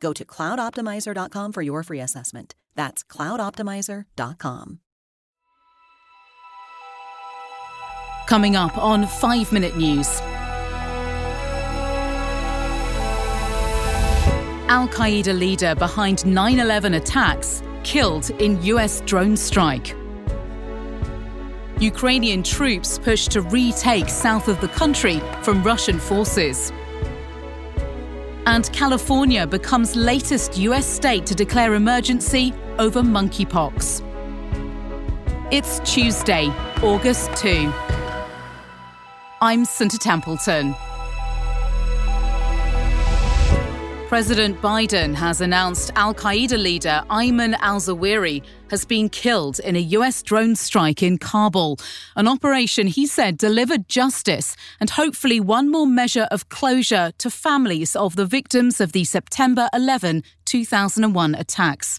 Go to cloudoptimizer.com for your free assessment. That's cloudoptimizer.com. Coming up on 5 Minute News. Al Qaeda leader behind 9 11 attacks killed in US drone strike. Ukrainian troops push to retake south of the country from Russian forces. And California becomes latest US state to declare emergency over monkeypox. It's Tuesday, August 2. I'm Sunta Templeton. President Biden has announced Al Qaeda leader Ayman al Zawahiri has been killed in a US drone strike in Kabul. An operation he said delivered justice and hopefully one more measure of closure to families of the victims of the September 11, 2001 attacks.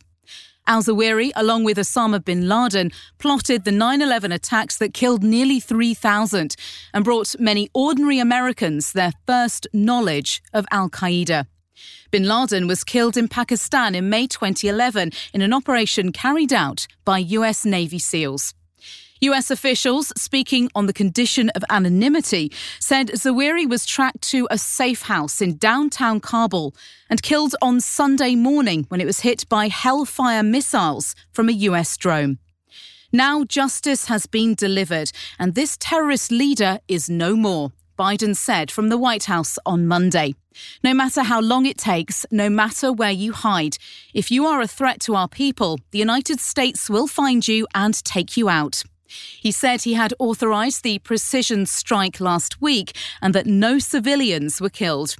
Al Zawahiri, along with Osama bin Laden, plotted the 9 11 attacks that killed nearly 3,000 and brought many ordinary Americans their first knowledge of Al Qaeda. Bin Laden was killed in Pakistan in May 2011 in an operation carried out by US Navy SEALs. US officials, speaking on the condition of anonymity, said Zawahiri was tracked to a safe house in downtown Kabul and killed on Sunday morning when it was hit by Hellfire missiles from a US drone. Now justice has been delivered, and this terrorist leader is no more. Biden said from the White House on Monday. No matter how long it takes, no matter where you hide, if you are a threat to our people, the United States will find you and take you out. He said he had authorized the precision strike last week and that no civilians were killed.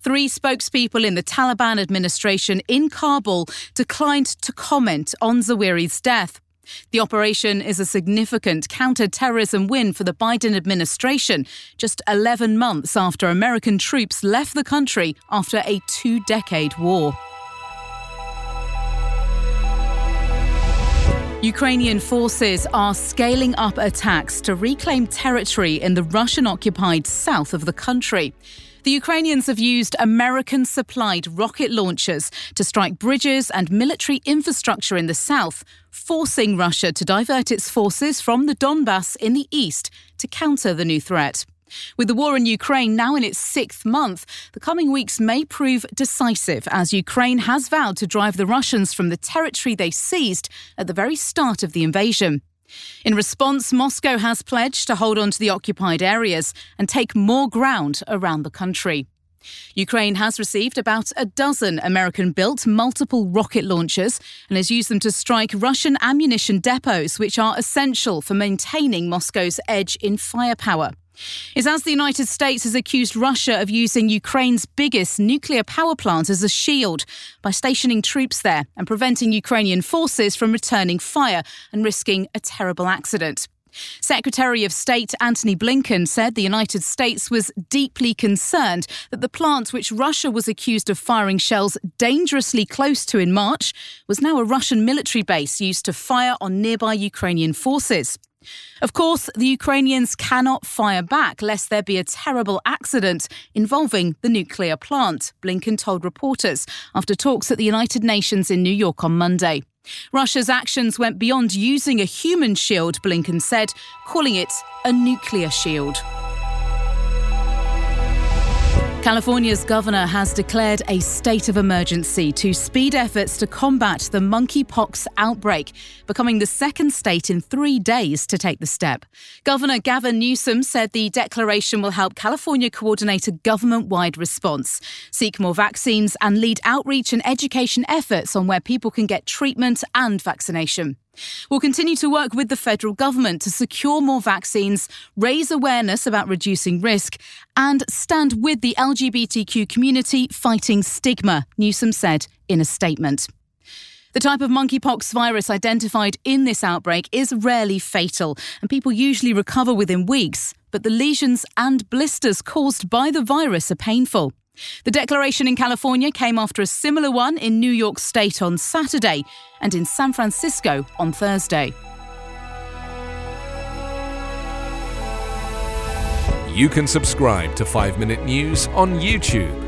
Three spokespeople in the Taliban administration in Kabul declined to comment on Zawahiri's death. The operation is a significant counter-terrorism win for the Biden administration, just 11 months after American troops left the country after a two decade war. Ukrainian forces are scaling up attacks to reclaim territory in the Russian occupied south of the country. The Ukrainians have used American supplied rocket launchers to strike bridges and military infrastructure in the south, forcing Russia to divert its forces from the Donbass in the east to counter the new threat. With the war in Ukraine now in its sixth month, the coming weeks may prove decisive as Ukraine has vowed to drive the Russians from the territory they seized at the very start of the invasion. In response, Moscow has pledged to hold on to the occupied areas and take more ground around the country. Ukraine has received about a dozen American built multiple rocket launchers and has used them to strike Russian ammunition depots, which are essential for maintaining Moscow's edge in firepower is as the United States has accused Russia of using Ukraine's biggest nuclear power plant as a shield by stationing troops there and preventing Ukrainian forces from returning fire and risking a terrible accident. Secretary of State Antony Blinken said the United States was deeply concerned that the plant which Russia was accused of firing shells dangerously close to in March was now a Russian military base used to fire on nearby Ukrainian forces. Of course, the Ukrainians cannot fire back lest there be a terrible accident involving the nuclear plant, Blinken told reporters after talks at the United Nations in New York on Monday. Russia's actions went beyond using a human shield, Blinken said, calling it a nuclear shield. California's governor has declared a state of emergency to speed efforts to combat the monkeypox outbreak, becoming the second state in three days to take the step. Governor Gavin Newsom said the declaration will help California coordinate a government wide response, seek more vaccines, and lead outreach and education efforts on where people can get treatment and vaccination. We'll continue to work with the federal government to secure more vaccines, raise awareness about reducing risk, and stand with the LGBTQ community fighting stigma, Newsom said in a statement. The type of monkeypox virus identified in this outbreak is rarely fatal, and people usually recover within weeks. But the lesions and blisters caused by the virus are painful. The declaration in California came after a similar one in New York State on Saturday and in San Francisco on Thursday. You can subscribe to 5 Minute News on YouTube